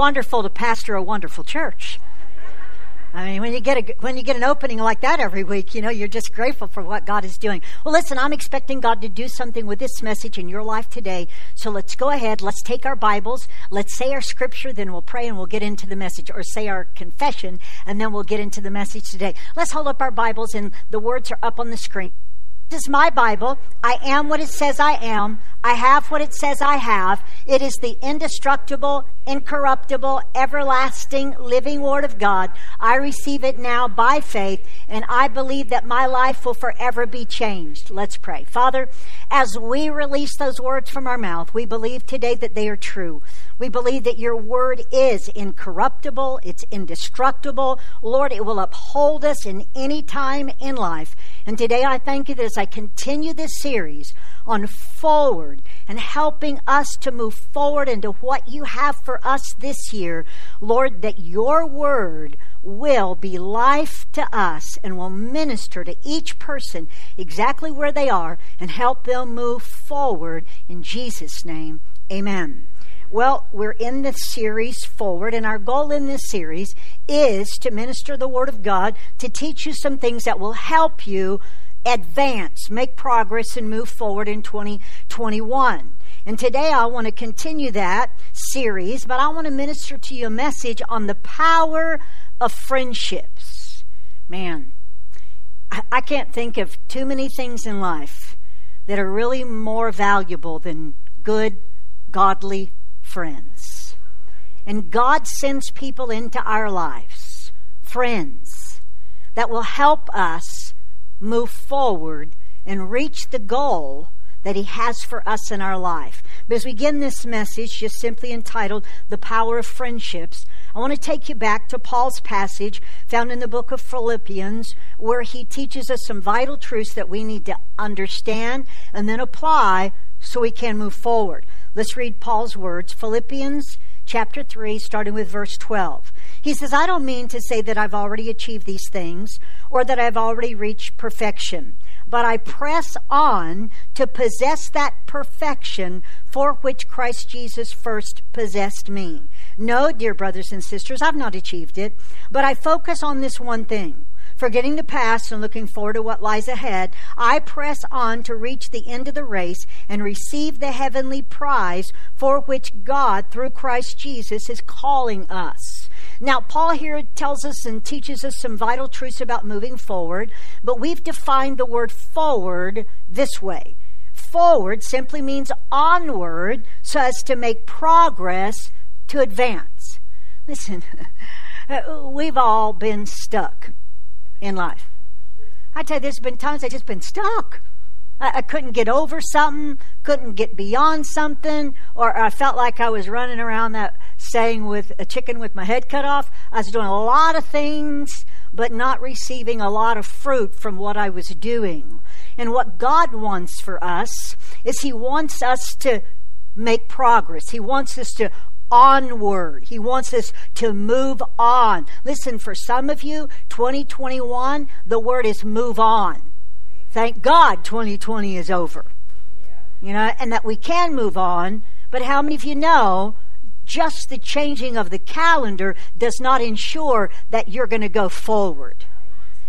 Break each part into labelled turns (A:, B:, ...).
A: wonderful to pastor a wonderful church. I mean, when you get a, when you get an opening like that every week, you know, you're just grateful for what God is doing. Well, listen, I'm expecting God to do something with this message in your life today. So let's go ahead. Let's take our Bibles. Let's say our scripture, then we'll pray and we'll get into the message or say our confession and then we'll get into the message today. Let's hold up our Bibles and the words are up on the screen. This is my Bible. I am what it says I am. I have what it says I have. It is the indestructible, incorruptible, everlasting, living Word of God. I receive it now by faith, and I believe that my life will forever be changed. Let's pray. Father, as we release those words from our mouth, we believe today that they are true. We believe that your word is incorruptible, it's indestructible. Lord, it will uphold us in any time in life. And today I thank you that as I continue this series on forward and helping us to move forward into what you have for us this year, Lord, that your word will be life to us and will minister to each person exactly where they are and help them move forward in Jesus' name. Amen. Well, we're in the series forward, and our goal in this series is to minister the Word of God, to teach you some things that will help you advance, make progress, and move forward in 2021. And today I want to continue that series, but I want to minister to you a message on the power of friendships. Man, I can't think of too many things in life that are really more valuable than good, godly friends. And God sends people into our lives, friends, that will help us move forward and reach the goal that He has for us in our life. But as we begin this message, just simply entitled The Power of Friendships, I want to take you back to Paul's passage found in the book of Philippians, where he teaches us some vital truths that we need to understand and then apply so we can move forward. Let's read Paul's words Philippians chapter 3, starting with verse 12. He says, I don't mean to say that I've already achieved these things or that I've already reached perfection, but I press on to possess that perfection for which Christ Jesus first possessed me. No, dear brothers and sisters, I've not achieved it, but I focus on this one thing. Forgetting the past and looking forward to what lies ahead, I press on to reach the end of the race and receive the heavenly prize for which God, through Christ Jesus, is calling us. Now, Paul here tells us and teaches us some vital truths about moving forward, but we've defined the word forward this way. Forward simply means onward so as to make progress to advance. Listen, we've all been stuck in life. I tell you, there's been times I've just been stuck. I, I, couldn't get over something, couldn't get beyond something, or I felt like I was running around that saying with a chicken with my head cut off. I was doing a lot of things, but not receiving a lot of fruit from what I was doing. And what God wants for us is He wants us to make progress. He wants us to onward. He wants us to move on. Listen, for some of you, 2021, the word is move on. Thank God 2020 is over. You know, and that we can move on. But how many of you know just the changing of the calendar does not ensure that you're going to go forward?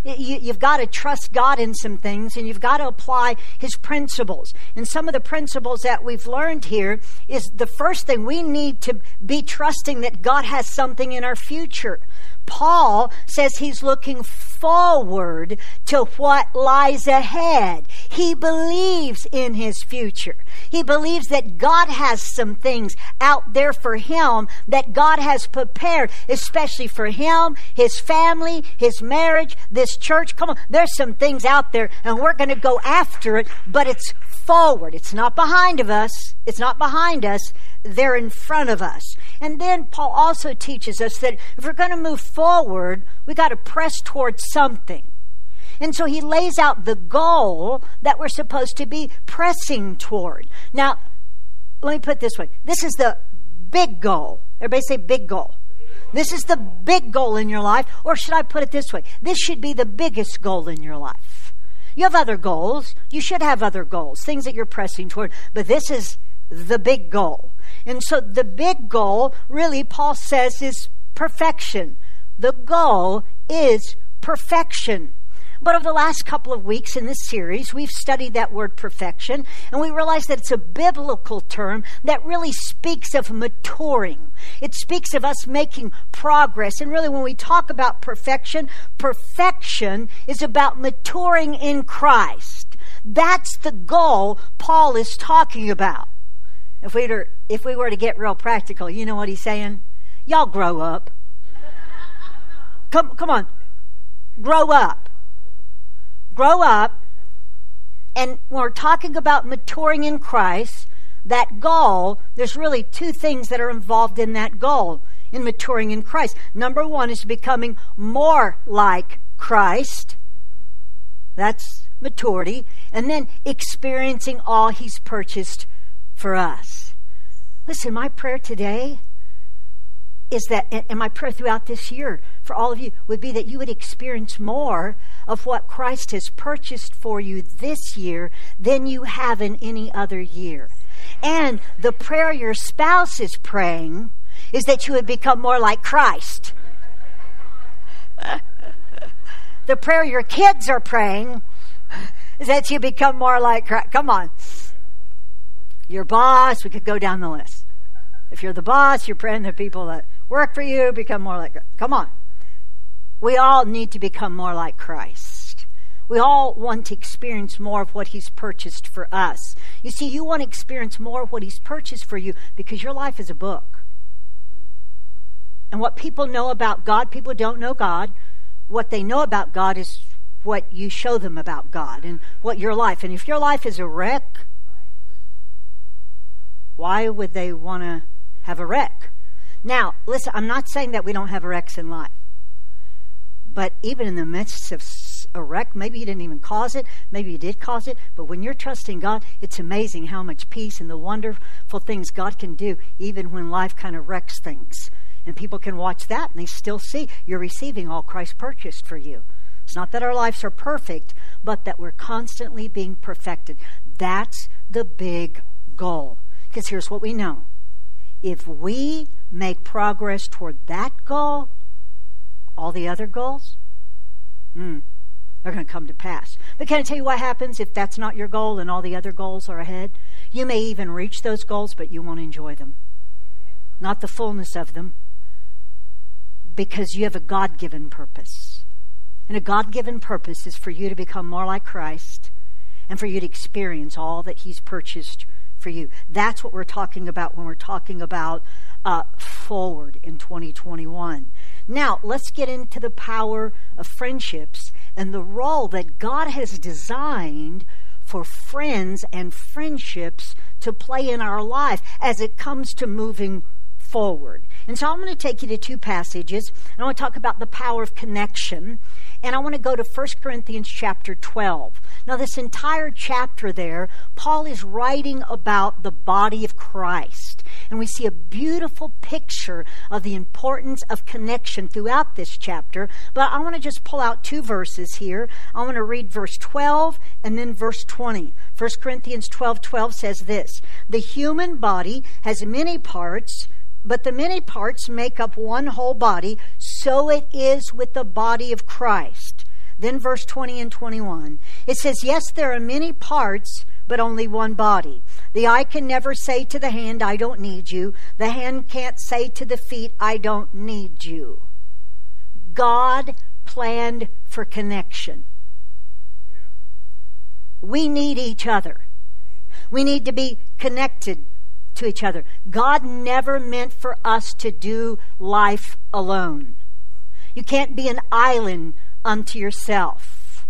A: You, have got to trust God in some things and you've got to apply His principles. And some of the principles that we've learned here is the first thing we need to be trusting that God has something in our future. Paul says he's looking forward to what lies ahead. He believes in his future. He believes that God has some things out there for him that God has prepared, especially for him, his family, his marriage, this church. Come on, there's some things out there and we're going to go after it, but it's forward. It's not behind of us. It's not behind us. They're in front of us. And then Paul also teaches us that if we're going to move forward, we got to press towards something. And so he lays out the goal that we're supposed to be pressing toward. Now, let me put this way this is the big goal. Everybody say big goal. This is the big goal in your life. Or should I put it this way? This should be the biggest goal in your life. You have other goals. You should have other goals, things that you're pressing toward. But this is the big goal. And so the big goal, really, Paul says, is perfection. The goal is perfection. But over the last couple of weeks in this series, we've studied that word perfection, and we realize that it's a biblical term that really speaks of maturing. It speaks of us making progress. And really, when we talk about perfection, perfection is about maturing in Christ. That's the goal Paul is talking about. If we were, if we were to get real practical, you know what he's saying? Y'all grow up. Come, come on. Grow up grow up, and when we're talking about maturing in Christ, that goal, there's really two things that are involved in that goal in maturing in Christ. Number one is becoming more like Christ. That's maturity. And then experiencing all He's purchased for us. Listen, my prayer today is that, and my prayer throughout this year for all of you would be that you would experience more of what Christ has purchased for you this year than you have in any other year. And the prayer your spouse is praying is that you would become more like Christ. the prayer your kids are praying is that you become more like Christ. Come on. Your boss, we could go down the list. If you're the boss, you're praying that people that work for you, become more like, come on. We all need to become more like Christ. We all want to experience more of what He's purchased for us. You see, you want to experience more of what He's purchased for you because your life is a book. And what people know about God, people don't know God. What they know about God is what you show them about God and what your life. And if your life is a wreck, why would they want to have a wreck? Now, listen, I'm not saying that we don't have wrecks in life. But even in the midst of a wreck, maybe you didn't even cause it, maybe you did cause it, but when you're trusting God, it's amazing how much peace and the wonderful things God can do, even when life kind of wrecks things. And people can watch that and they still see you're receiving all Christ purchased for you. It's not that our lives are perfect, but that we're constantly being perfected. That's the big goal. Because here's what we know if we make progress toward that goal, all the other goals, mm, they're going to come to pass. But can I tell you what happens if that's not your goal and all the other goals are ahead? You may even reach those goals, but you won't enjoy them. Not the fullness of them, because you have a God given purpose. And a God given purpose is for you to become more like Christ and for you to experience all that He's purchased for you. That's what we're talking about when we're talking about uh, forward in 2021. Now, let's get into the power of friendships and the role that God has designed for friends and friendships to play in our life as it comes to moving forward. And so I'm going to take you to two passages. I want to talk about the power of connection. And I want to go to 1 Corinthians chapter 12. Now, this entire chapter there, Paul is writing about the body of Christ. And we see a beautiful picture of the importance of connection throughout this chapter. But I want to just pull out two verses here. I want to read verse 12 and then verse 20. 1 Corinthians 12 12 says this The human body has many parts but the many parts make up one whole body, so it is with the body of Christ. Then, verse 20 and 21, it says, Yes, there are many parts, but only one body. The eye can never say to the hand, I don't need you. The hand can't say to the feet, I don't need you. God planned for connection. We need each other. We need to be connected to each other. God never meant for us to do life alone. You can't be an island unto yourself.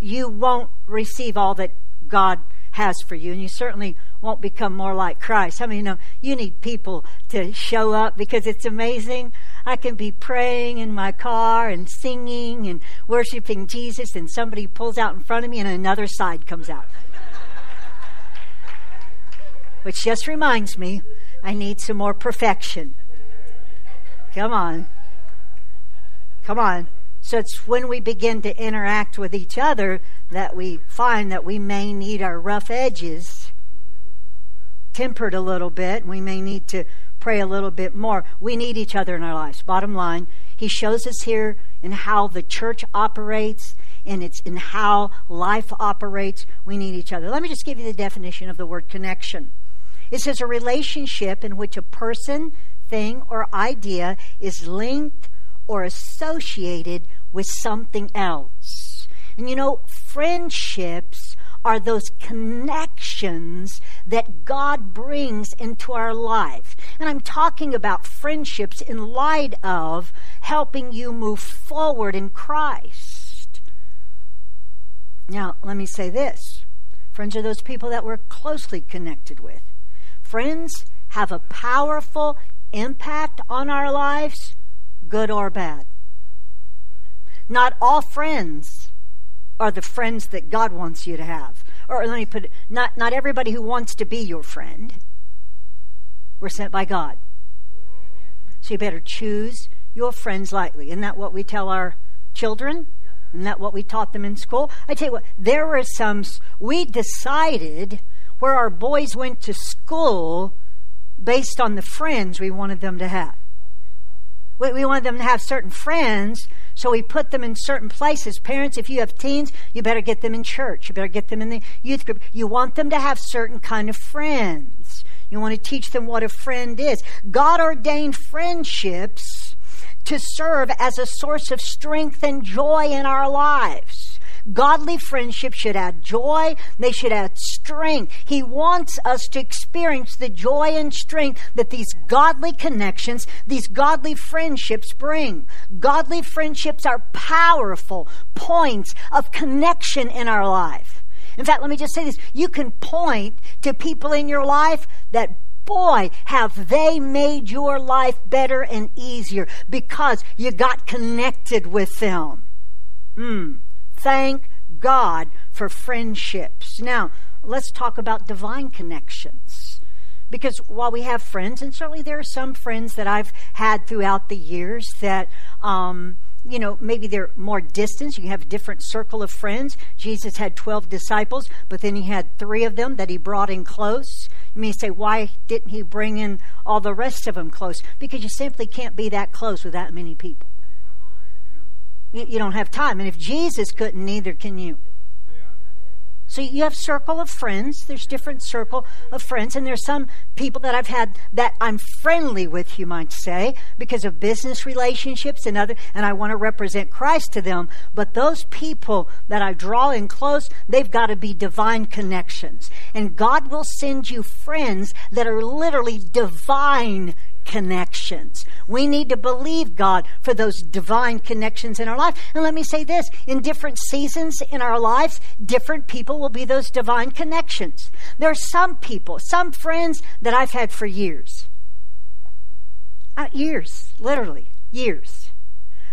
A: You won't receive all that God has for you, and you certainly won't become more like Christ. How I many you know you need people to show up because it's amazing? I can be praying in my car and singing and worshiping Jesus, and somebody pulls out in front of me, and another side comes out which just reminds me I need some more perfection. Come on. Come on. So it's when we begin to interact with each other that we find that we may need our rough edges tempered a little bit. We may need to pray a little bit more. We need each other in our lives. Bottom line, he shows us here in how the church operates and it's in how life operates. We need each other. Let me just give you the definition of the word connection. It says a relationship in which a person, thing, or idea is linked or associated with something else. And you know, friendships are those connections that God brings into our life. And I'm talking about friendships in light of helping you move forward in Christ. Now, let me say this friends are those people that we're closely connected with. Friends have a powerful impact on our lives, good or bad. Not all friends are the friends that God wants you to have. Or let me put it, not, not everybody who wants to be your friend. We're sent by God. So you better choose your friends lightly. Isn't that what we tell our children? Isn't that what we taught them in school? I tell you what, there were some, we decided where our boys went to school based on the friends we wanted them to have. We, we them to have certain friends so we put them in certain places. Parents, if you have teens, you better get them in church. You better get them in the youth group. You want them to have certain kind of friends. You want to teach them what a friend is. God ordained friendships to serve as a source of strength and joy in our lives. Godly friendship should add joy, they should add strength. He wants us to experience the joy and strength that these godly connections, these godly friendships bring. Godly friendships are powerful points of connection in our life. In fact, let me just say this. You can point to people in your life that boy, have they made your life better and easier because you got connected with them. Hmm. Thank God for friendships. Now, let's talk about divine connections. Because while we have friends, and certainly there are some friends that I've had throughout the years that, um, you know, maybe they're more distant. You have a different circle of friends. Jesus had 12 disciples, but then he had three of them that he brought in close. You may say, why didn't he bring in all the rest of them close? Because you simply can't be that close with that many people. You, don't have time. And if Jesus couldn't, neither can you. So you have circle of friends. There's different circle of friends, and there's some people that I've had that I'm friendly with, you might say, because of business relationships and other, and I want to represent Christ to them. But those people that I draw in close, they've got to be divine connections, and God will send you friends that are literally divine connections. We need to believe God for those divine connections in our life. And let me say this in different seasons in our lives, different people will be those divine connections. There are some people, some friends that I've had for years. Uh, years, literally, years.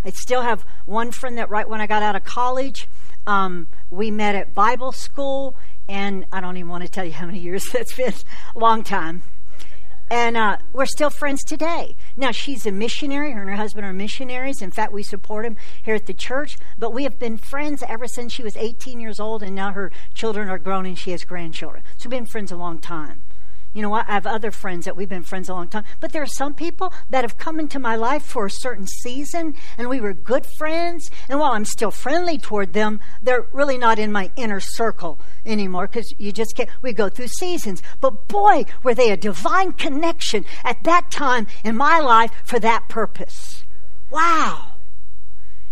A: I still have one friend that right when I got out of college, um, we met at Bible school, and I don't even want to tell you how many years that's been, a long time. And uh, we're still friends today. Now, she's a missionary. Her and her husband are missionaries. In fact, we support them here at the church. But we have been friends ever since she was 18 years old, and now her children are grown and she has grandchildren. So we've been friends a long time. You know? I have other friends that we've been friends a long time. But there are some people that have come into my life for a certain season and we were good friends. And while I'm still friendly toward them, they're really not in my inner circle anymore because you just can't, we go through seasons. But boy, were they a divine connection at that time in my life for that purpose. Wow.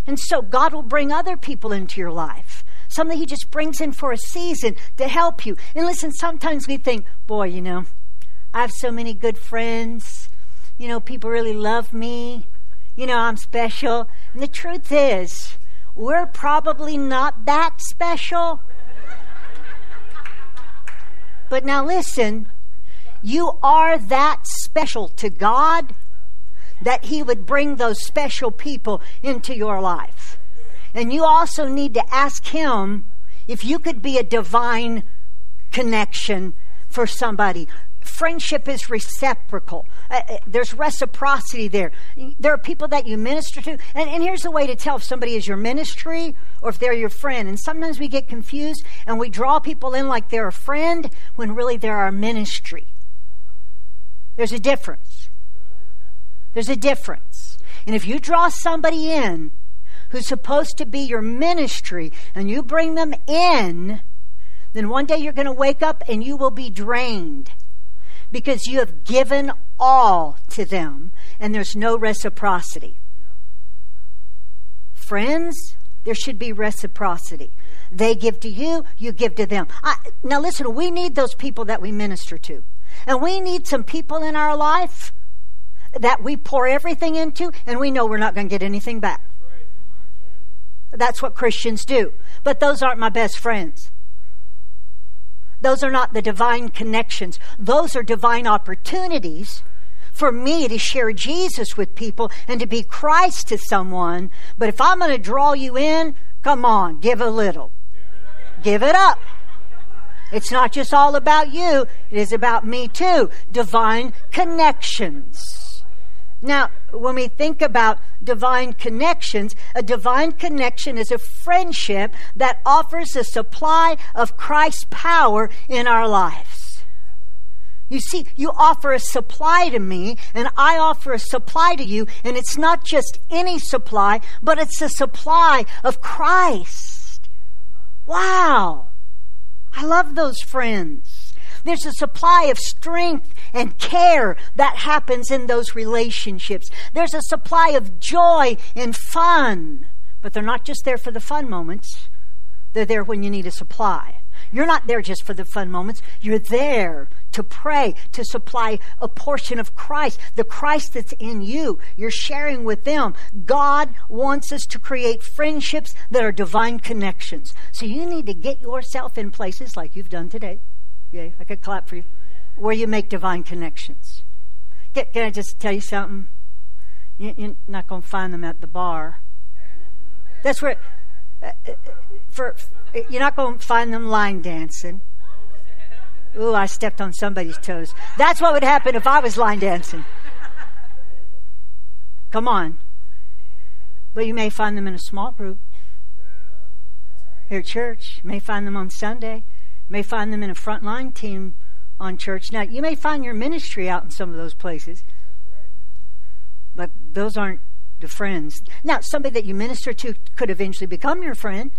A: And so God will bring other people into your life something He just brings in for a season to help you. And listen, sometimes we think, boy, you know, I have so many good friends. You know, people really love me. You know, I'm special. And the truth is, we're probably not that special. But now listen, you are that special to God that He would bring those special people into your life. And you also need to ask Him if you could be a divine connection for somebody. Friendship is reciprocal. Uh, uh, there's reciprocity there. There are people that you minister to. And, and here's a way to tell if somebody is your ministry or if they're your friend. And sometimes we get confused and we draw people in like they're a friend when really they're our ministry. There's a difference. There's a difference. And if you draw somebody in who's supposed to be your ministry and you bring them in, then one day you're going to wake up and you will be drained because you have given all to them and there's no reciprocity. Friends, there should be reciprocity. They give to you, you give to them. I, now, listen, we need those people that we minister to. And we need some people in our life that we pour everything into and we know we're not going to get anything back. That's what Christians do. But those aren't my best friends. Those are not the divine connections. Those are divine opportunities for me to share Jesus with people and to be Christ to someone. But if I'm going to draw you in, come on, give a little. Give it up. It's not just all about you, it is about me too. Divine connections. Now, when we think about divine connections, a divine connection is a friendship that offers a supply of Christ's power in our lives. You see, you offer a supply to me, and I offer a supply to you, and it's not just any supply, but it's a supply of Christ. Wow. I love those friends. There's a supply of strength and care that happens in those relationships. There's a supply of joy and fun. But they're not just there for the fun moments, they're there when you need a supply. You're not there just for the fun moments. You're there to pray, to supply a portion of Christ, the Christ that's in you. You're sharing with them. God wants us to create friendships that are divine connections. So you need to get yourself in places like you've done today. Yay, I could clap for you. Where you make divine connections. Can, can I just tell you something? You're not going to find them at the bar. That's where, uh, uh for, you're not going to find them line dancing. Ooh, I stepped on somebody's toes. That's what would happen if I was line dancing. Come on. But you may find them in a small group here at church. You may find them on Sunday. You may find them in a frontline team on church. Now, you may find your ministry out in some of those places, but those aren't the friends. Now, somebody that you minister to could eventually become your friend,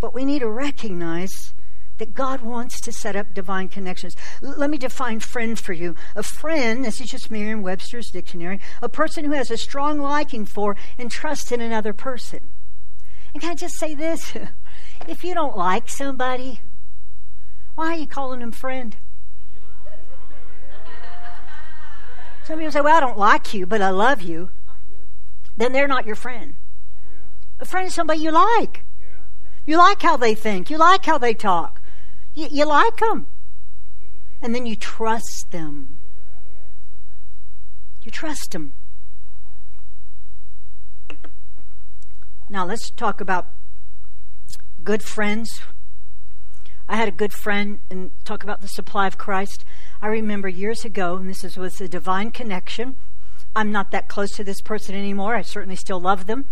A: but we need to recognize that God wants to set up divine connections. L- let me define friend for you. A friend, this is just Merriam Webster's dictionary, a person who has a strong liking for and trust in another person. And can I just say this? if you don't like somebody, why are you calling them friend? Some people say, Well, I don't like you, but I love you. Then they're not your friend. A friend is somebody you like. You like how they think. You like how they talk. You, you like them. And then you trust them. You trust them. Now let's talk about good friends. I had a good friend and talk about the supply of Christ. I remember years ago, and this was a divine connection. I'm not that close to this person anymore. I certainly still love them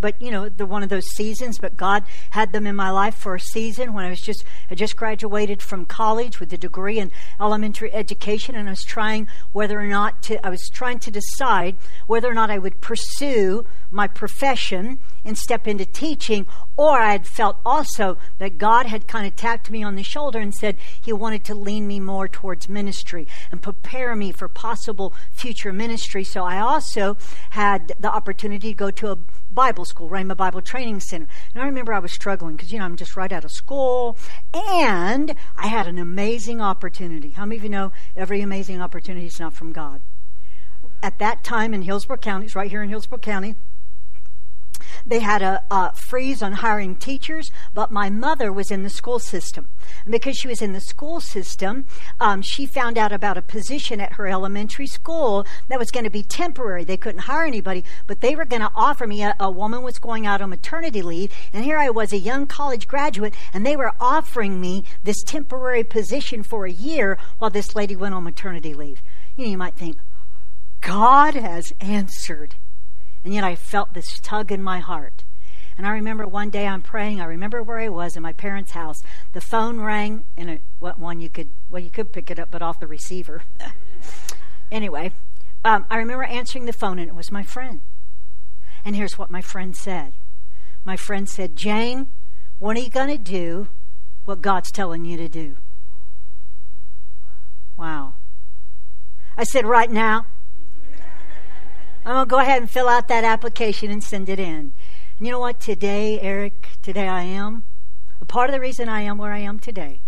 A: but you know, the one of those seasons. But God had them in my life for a season when I was just I just graduated from college with a degree in elementary education, and I was trying whether or not to I was trying to decide whether or not I would pursue my profession and step into teaching, or I had felt also that God had kind of tapped me on the shoulder and said He wanted to lean me more towards ministry and prepare me for possible future ministry. So I also had the opportunity to go to a Bible school, Rhema Bible Training Center. And I remember I was struggling because, you know, I'm just right out of school. And I had an amazing opportunity. How many of you know every amazing opportunity is not from God? At that time in Hillsborough County, it's right here in Hillsborough County, they had a, a, freeze on hiring teachers, but my mother was in the school system. And because she was in the school system, um, she found out about a position at her elementary school that was going to be temporary. They couldn't hire anybody, but they were going to offer me a, a woman was going out on maternity leave, and here I was, a young college graduate, and they were offering me this temporary position for a year while this lady went on maternity leave. You know, you might think, God has answered. And yet I felt this tug in my heart. And I remember one day I'm praying, I remember where I was in my parents' house. the phone rang, and it what one you could well you could pick it up, but off the receiver. anyway, um, I remember answering the phone, and it was my friend. And here's what my friend said. My friend said, "Jane, when are you going to do what God's telling you to do?" Wow. I said, "Right now." I'm going to go ahead and fill out that application and send it in. And you know what? Today, Eric, today I am. A part of the reason I am where I am today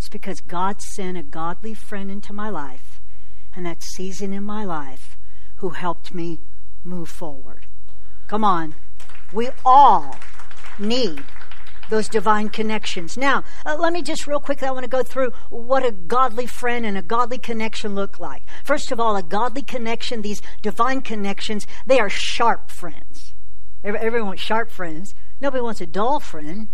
A: is because God sent a godly friend into my life and that season in my life who helped me move forward. Come on. We all need those divine connections. Now, uh, let me just real quickly, I want to go through what a godly friend and a godly connection look like. First of all, a godly connection, these divine connections, they are sharp friends. Everyone wants sharp friends. Nobody wants a dull friend.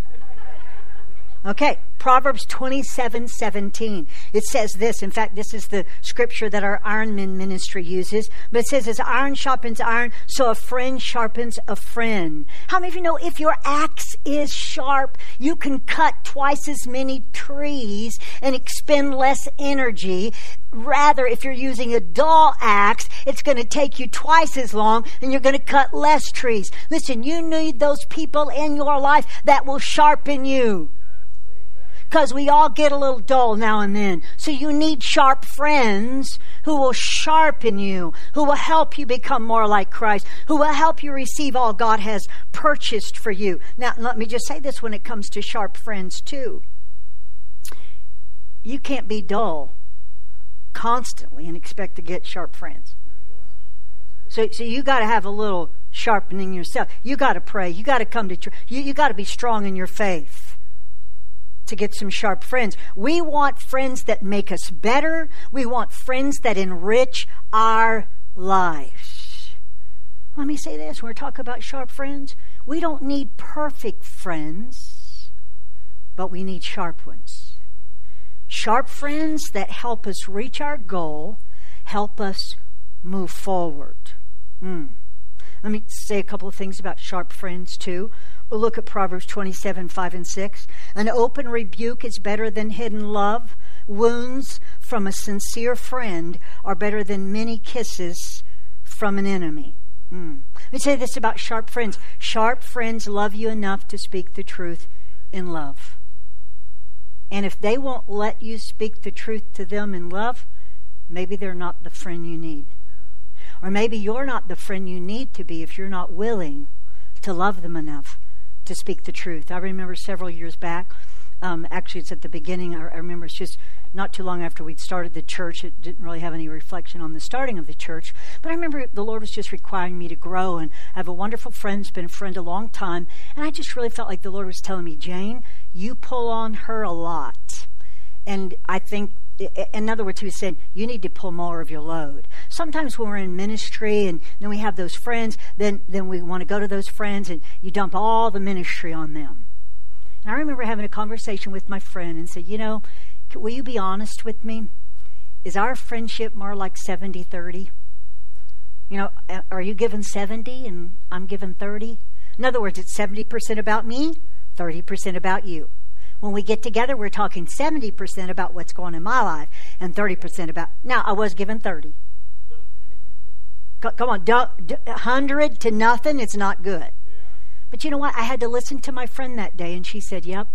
A: Okay, Proverbs 27 17. It says this. In fact, this is the scripture that our Ironman ministry uses. But it says, as iron sharpens iron, so a friend sharpens a friend. How many of you know if your axe is sharp, you can cut twice as many trees and expend less energy? Rather, if you're using a dull axe, it's going to take you twice as long and you're going to cut less trees. Listen, you need those people in your life that will sharpen you because we all get a little dull now and then. So you need sharp friends who will sharpen you, who will help you become more like Christ, who will help you receive all God has purchased for you. Now, let me just say this when it comes to sharp friends, too. You can't be dull constantly and expect to get sharp friends. So, so you got to have a little sharpening yourself. You got to pray. You got to come to church. You, you got to be strong in your faith to get some sharp friends. We want friends that make us better. We want friends that enrich our lives. Let me say this when we're talking about sharp friends, we don't need perfect friends, but we need sharp ones. Sharp friends that help us reach our goal, help us move forward. Mm. Let me say a couple of things about sharp friends, too. We'll look at Proverbs 27 5 and 6. An open rebuke is better than hidden love. Wounds from a sincere friend are better than many kisses from an enemy. Mm. Let me say this about sharp friends sharp friends love you enough to speak the truth in love. And if they won't let you speak the truth to them in love, maybe they're not the friend you need. Or maybe you're not the friend you need to be if you're not willing to love them enough to speak the truth. I remember several years back, um, actually, it's at the beginning. I, I, remember it's just not too long after we'd started the church. It didn't really have any reflection on the starting of the church. But I remember the Lord was just requiring me to grow. And I have a wonderful friend, has been a friend a long time. And I just really felt like the Lord was telling me, Jane, you pull on her a lot. And I think in other words, he was saying, you need to pull more of your load. Sometimes when we're in ministry and then we have those friends, then, then we want to go to those friends and you dump all the ministry on them. And I remember having a conversation with my friend and said, you know, will you be honest with me? Is our friendship more like 70 30? You know, are you giving 70 and I'm giving 30? In other words, it's 70% about me, 30% about you. When we get together, we're talking 70% about what's going on in my life and 30% about. Now, I was given 30. Come on, 100 to nothing, it's not good. But you know what? I had to listen to my friend that day, and she said, Yep.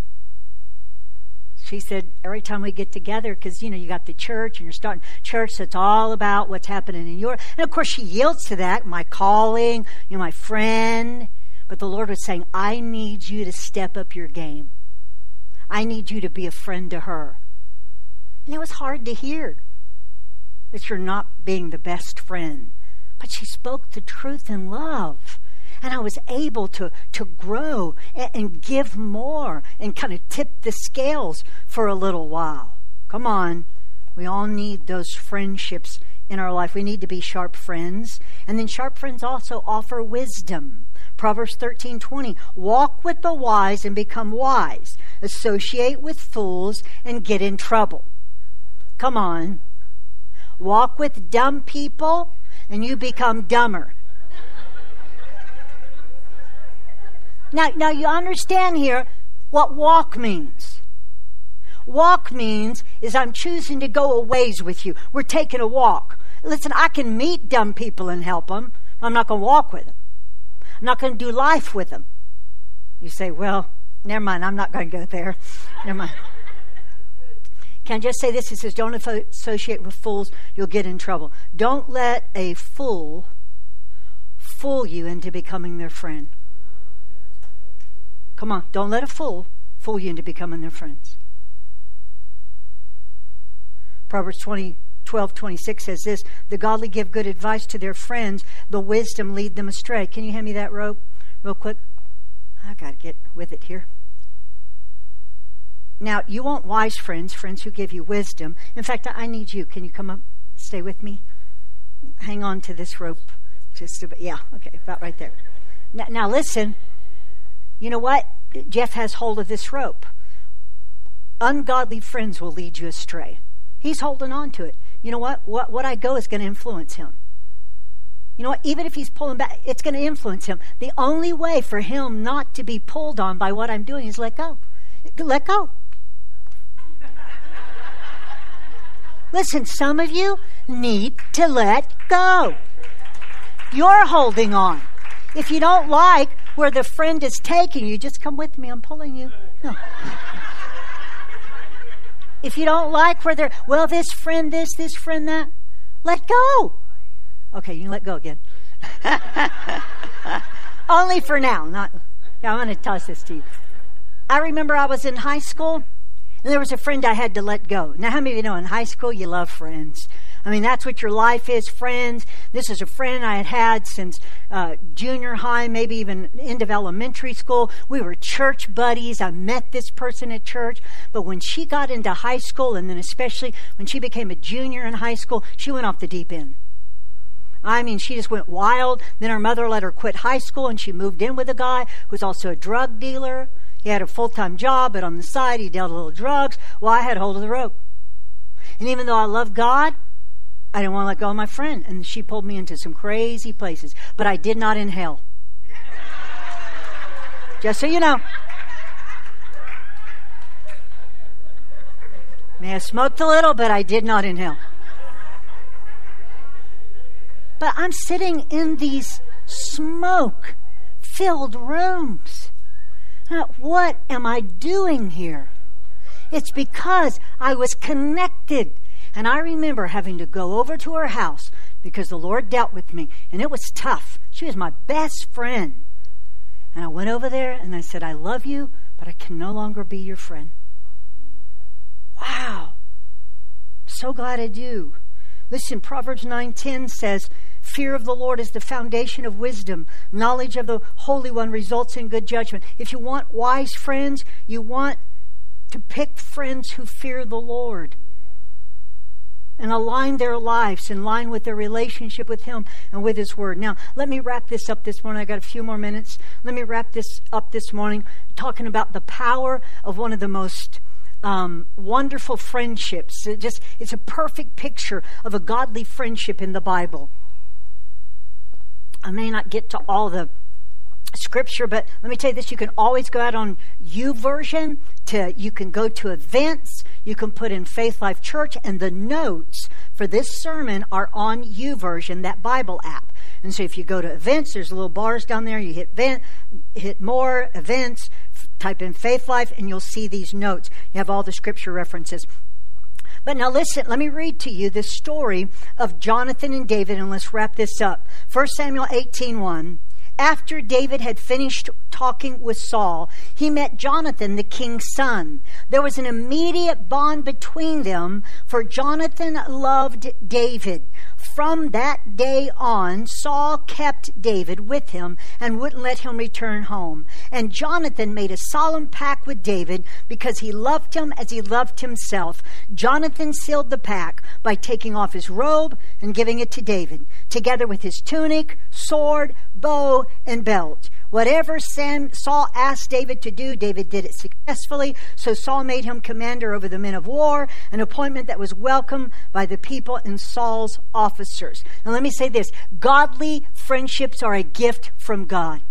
A: She said, every time we get together, because, you know, you got the church and you're starting church, so it's all about what's happening in your. And of course, she yields to that, my calling, you know, my friend. But the Lord was saying, I need you to step up your game. I need you to be a friend to her. And it was hard to hear that you're not being the best friend. But she spoke the truth in love. And I was able to, to grow and, and give more and kind of tip the scales for a little while. Come on. We all need those friendships in our life. We need to be sharp friends. And then sharp friends also offer wisdom. Proverbs 13:20 Walk with the wise and become wise. Associate with fools and get in trouble. Come on. Walk with dumb people and you become dumber. Now, now you understand here what walk means. Walk means is I'm choosing to go a ways with you. We're taking a walk. Listen, I can meet dumb people and help them. I'm not going to walk with them. I'm not going to do life with them. You say, well, never mind. I'm not going to go there. Never mind. Can I just say this? It says, don't associate with fools. You'll get in trouble. Don't let a fool fool you into becoming their friend. Come on. Don't let a fool fool you into becoming their friends. Proverbs 20, 12, 26 says this The godly give good advice to their friends, the wisdom lead them astray. Can you hand me that rope real quick? I got to get with it here. Now, you want wise friends, friends who give you wisdom. In fact, I need you. Can you come up? Stay with me? Hang on to this rope. Just about, yeah, okay, about right there. Now, now listen. You know what? Jeff has hold of this rope. Ungodly friends will lead you astray. He's holding on to it. You know what? What, what I go is going to influence him. You know what? Even if he's pulling back, it's going to influence him. The only way for him not to be pulled on by what I'm doing is let go. Let go. Listen, some of you need to let go. You're holding on. If you don't like where the friend is taking you, just come with me. I'm pulling you. No. If you don't like where they're, well, this friend this, this friend that, let go. Okay, you let go again. Only for now. Not. Yeah, I'm going to toss this to you. I remember I was in high school and there was a friend I had to let go. Now, how many of you know in high school you love friends? I mean, that's what your life is, friends. This is a friend I had had since uh, junior high, maybe even end of elementary school. We were church buddies. I met this person at church. But when she got into high school, and then especially when she became a junior in high school, she went off the deep end. I mean, she just went wild. Then her mother let her quit high school, and she moved in with a guy who's also a drug dealer. He had a full time job, but on the side he dealt a little drugs. Well, I had hold of the rope. And even though I love God, I didn't want to let go of my friend. And she pulled me into some crazy places. But I did not inhale. Just so you know. May have smoked a little, but I did not inhale. But I'm sitting in these smoke filled rooms. What am I doing here? It's because I was connected. And I remember having to go over to her house because the Lord dealt with me. And it was tough. She was my best friend. And I went over there and I said, I love you, but I can no longer be your friend. Wow. So glad I do. Listen, Proverbs 9:10 says, Fear of the Lord is the foundation of wisdom. Knowledge of the Holy One results in good judgment. If you want wise friends, you want to pick friends who fear the Lord and align their lives in line with their relationship with Him and with His Word. Now, let me wrap this up this morning. I got a few more minutes. Let me wrap this up this morning talking about the power of one of the most um, wonderful friendships. It just it's a perfect picture of a godly friendship in the Bible. I may not get to all the scripture, but let me tell you this: you can always go out on YouVersion To you can go to events. You can put in Faith Life Church, and the notes for this sermon are on YouVersion that Bible app. And so, if you go to events, there's little bars down there. You hit event, hit more events, type in Faith Life, and you'll see these notes. You have all the scripture references. But now listen, let me read to you this story of Jonathan and David, and let's wrap this up. 1 Samuel 18 1 after David had finished talking with Saul, he met Jonathan, the king's son. There was an immediate bond between them, for Jonathan loved David. From that day on, Saul kept David with him and wouldn't let him return home. And Jonathan made a solemn pact with David because he loved him as he loved himself. Jonathan sealed the pact by taking off his robe and giving it to David, together with his tunic, sword, bow, and belt. Whatever Sam, Saul asked David to do, David did it successfully. So Saul made him commander over the men of war, an appointment that was welcomed by the people and Saul's officers. And let me say this godly friendships are a gift from God.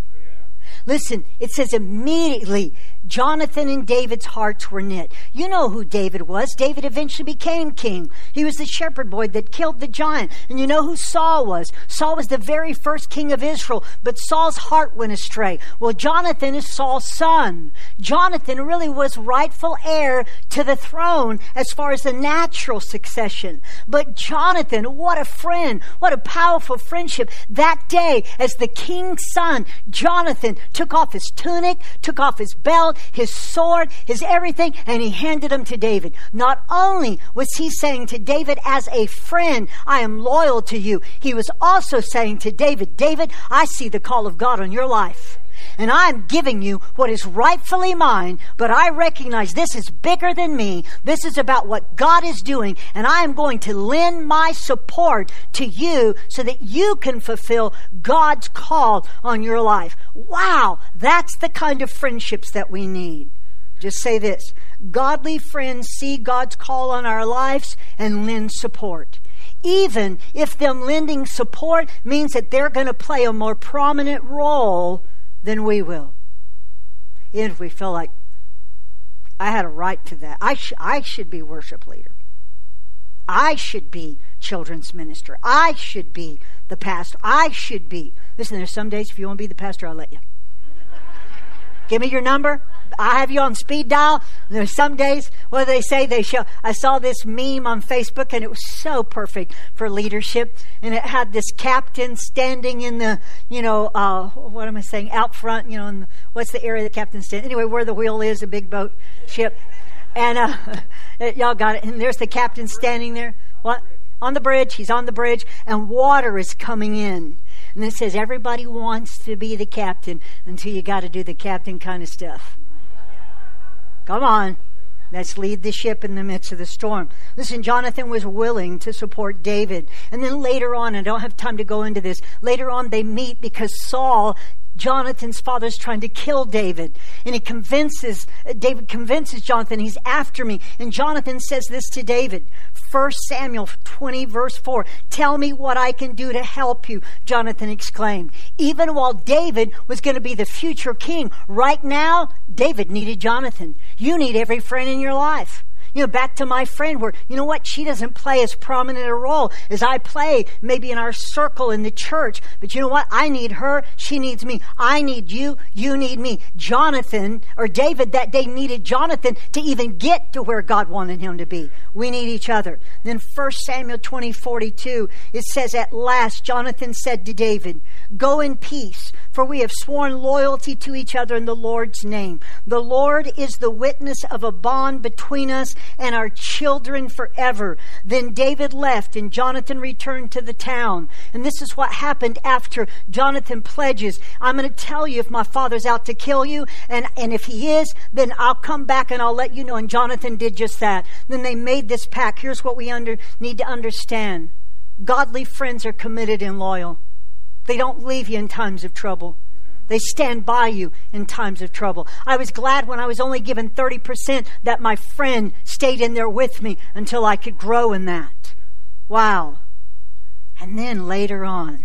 A: Listen, it says immediately Jonathan and David's hearts were knit. You know who David was. David eventually became king. He was the shepherd boy that killed the giant. And you know who Saul was. Saul was the very first king of Israel, but Saul's heart went astray. Well, Jonathan is Saul's son. Jonathan really was rightful heir to the throne as far as the natural succession. But Jonathan, what a friend, what a powerful friendship. That day, as the king's son, Jonathan took off his tunic, took off his belt, his sword, his everything, and he handed them to David. Not only was he saying to David as a friend, I am loyal to you, he was also saying to David, David, I see the call of God on your life and I'm giving you what is rightfully mine, but I recognize this is bigger than me. This is about what God is doing, and I am going to lend my support to you so that you can fulfill God's call on your life. Wow, that's the kind of friendships that we need. Just say this godly friends see God's call on our lives and lend support even if them lending support means that they're going to play a more prominent role than we will. Even if we feel like I had a right to that. I, sh- I should be worship leader. I should be children's minister. I should be the pastor. I should be. Listen, there's some days if you want to be the pastor, I'll let you. Give me your number. I have you on speed dial. There's some days, do they say? They show. I saw this meme on Facebook, and it was so perfect for leadership. And it had this captain standing in the, you know, uh, what am I saying? Out front, you know, in what's the area the captain stands? Anyway, where the wheel is, a big boat ship. And uh, y'all got it. And there's the captain standing there. What? On the bridge. He's on the bridge, and water is coming in. And it says everybody wants to be the captain until you got to do the captain kind of stuff. Come on. Let's lead the ship in the midst of the storm. Listen, Jonathan was willing to support David. And then later on, I don't have time to go into this, later on they meet because Saul Jonathan's father is trying to kill David. And he convinces, David convinces Jonathan, he's after me. And Jonathan says this to David 1 Samuel 20, verse 4. Tell me what I can do to help you, Jonathan exclaimed. Even while David was going to be the future king, right now, David needed Jonathan. You need every friend in your life. You know, back to my friend where, you know what, she doesn't play as prominent a role as I play maybe in our circle in the church. But you know what? I need her. She needs me. I need you. You need me. Jonathan or David that day needed Jonathan to even get to where God wanted him to be. We need each other. Then 1 Samuel 20, 42, it says, At last Jonathan said to David, Go in peace, for we have sworn loyalty to each other in the Lord's name. The Lord is the witness of a bond between us and our children forever. Then David left and Jonathan returned to the town. And this is what happened after Jonathan pledges, I'm going to tell you if my father's out to kill you. And, and if he is, then I'll come back and I'll let you know. And Jonathan did just that. Then they made this pact. Here's what we under, need to understand. Godly friends are committed and loyal. They don't leave you in times of trouble. They stand by you in times of trouble. I was glad when I was only given 30% that my friend stayed in there with me until I could grow in that. Wow. And then later on,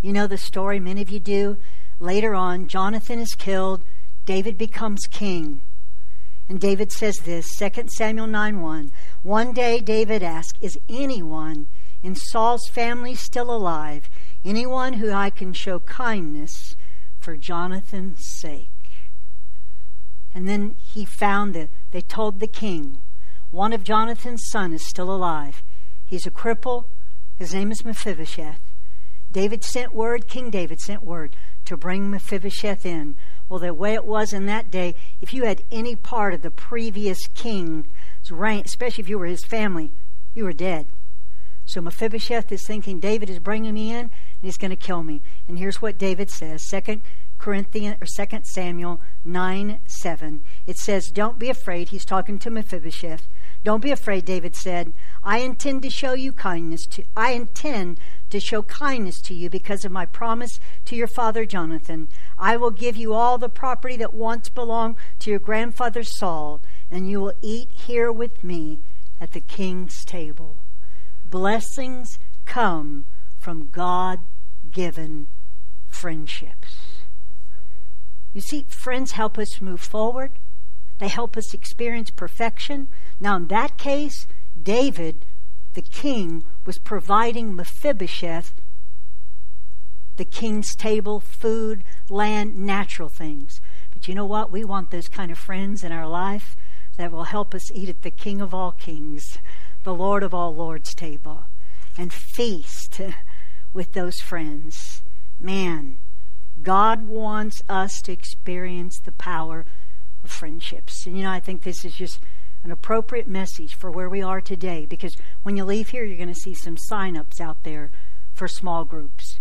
A: you know the story, many of you do. Later on, Jonathan is killed, David becomes king. And David says this, 2 Samuel 9 1. One day David asked, Is anyone in Saul's family still alive? Anyone who I can show kindness for Jonathan's sake. And then he found that they told the king, one of Jonathan's sons is still alive. He's a cripple. His name is Mephibosheth. David sent word, King David sent word to bring Mephibosheth in. Well, the way it was in that day, if you had any part of the previous king's reign, especially if you were his family, you were dead. So Mephibosheth is thinking, David is bringing me in, and he's going to kill me. And here's what David says, Second Corinthians or Second Samuel nine seven. It says, "Don't be afraid." He's talking to Mephibosheth. Don't be afraid, David said. I intend to show you kindness. To, I intend to show kindness to you because of my promise to your father Jonathan. I will give you all the property that once belonged to your grandfather Saul, and you will eat here with me at the king's table blessings come from God given friendships. You see, friends help us move forward. They help us experience perfection. Now, in that case, David, the king, was providing Mephibosheth the king's table, food, land, natural things. But you know what? We want those kind of friends in our life that will help us eat at the King of all kings, the Lord of all lords table, and feast with those friends. Man, God wants us to experience the power of friendships. And you know, I think this is just an appropriate message for where we are today because when you leave here, you're going to see some sign-ups out there for small groups.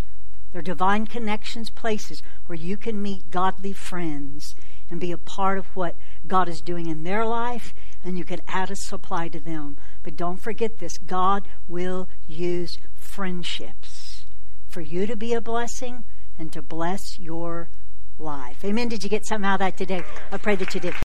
A: They're divine connections, places where you can meet godly friends and be a part of what God is doing in their life, and you can add a supply to them. But don't forget this God will use friendships for you to be a blessing and to bless your life. Amen. Did you get something out of that today? I pray that you did.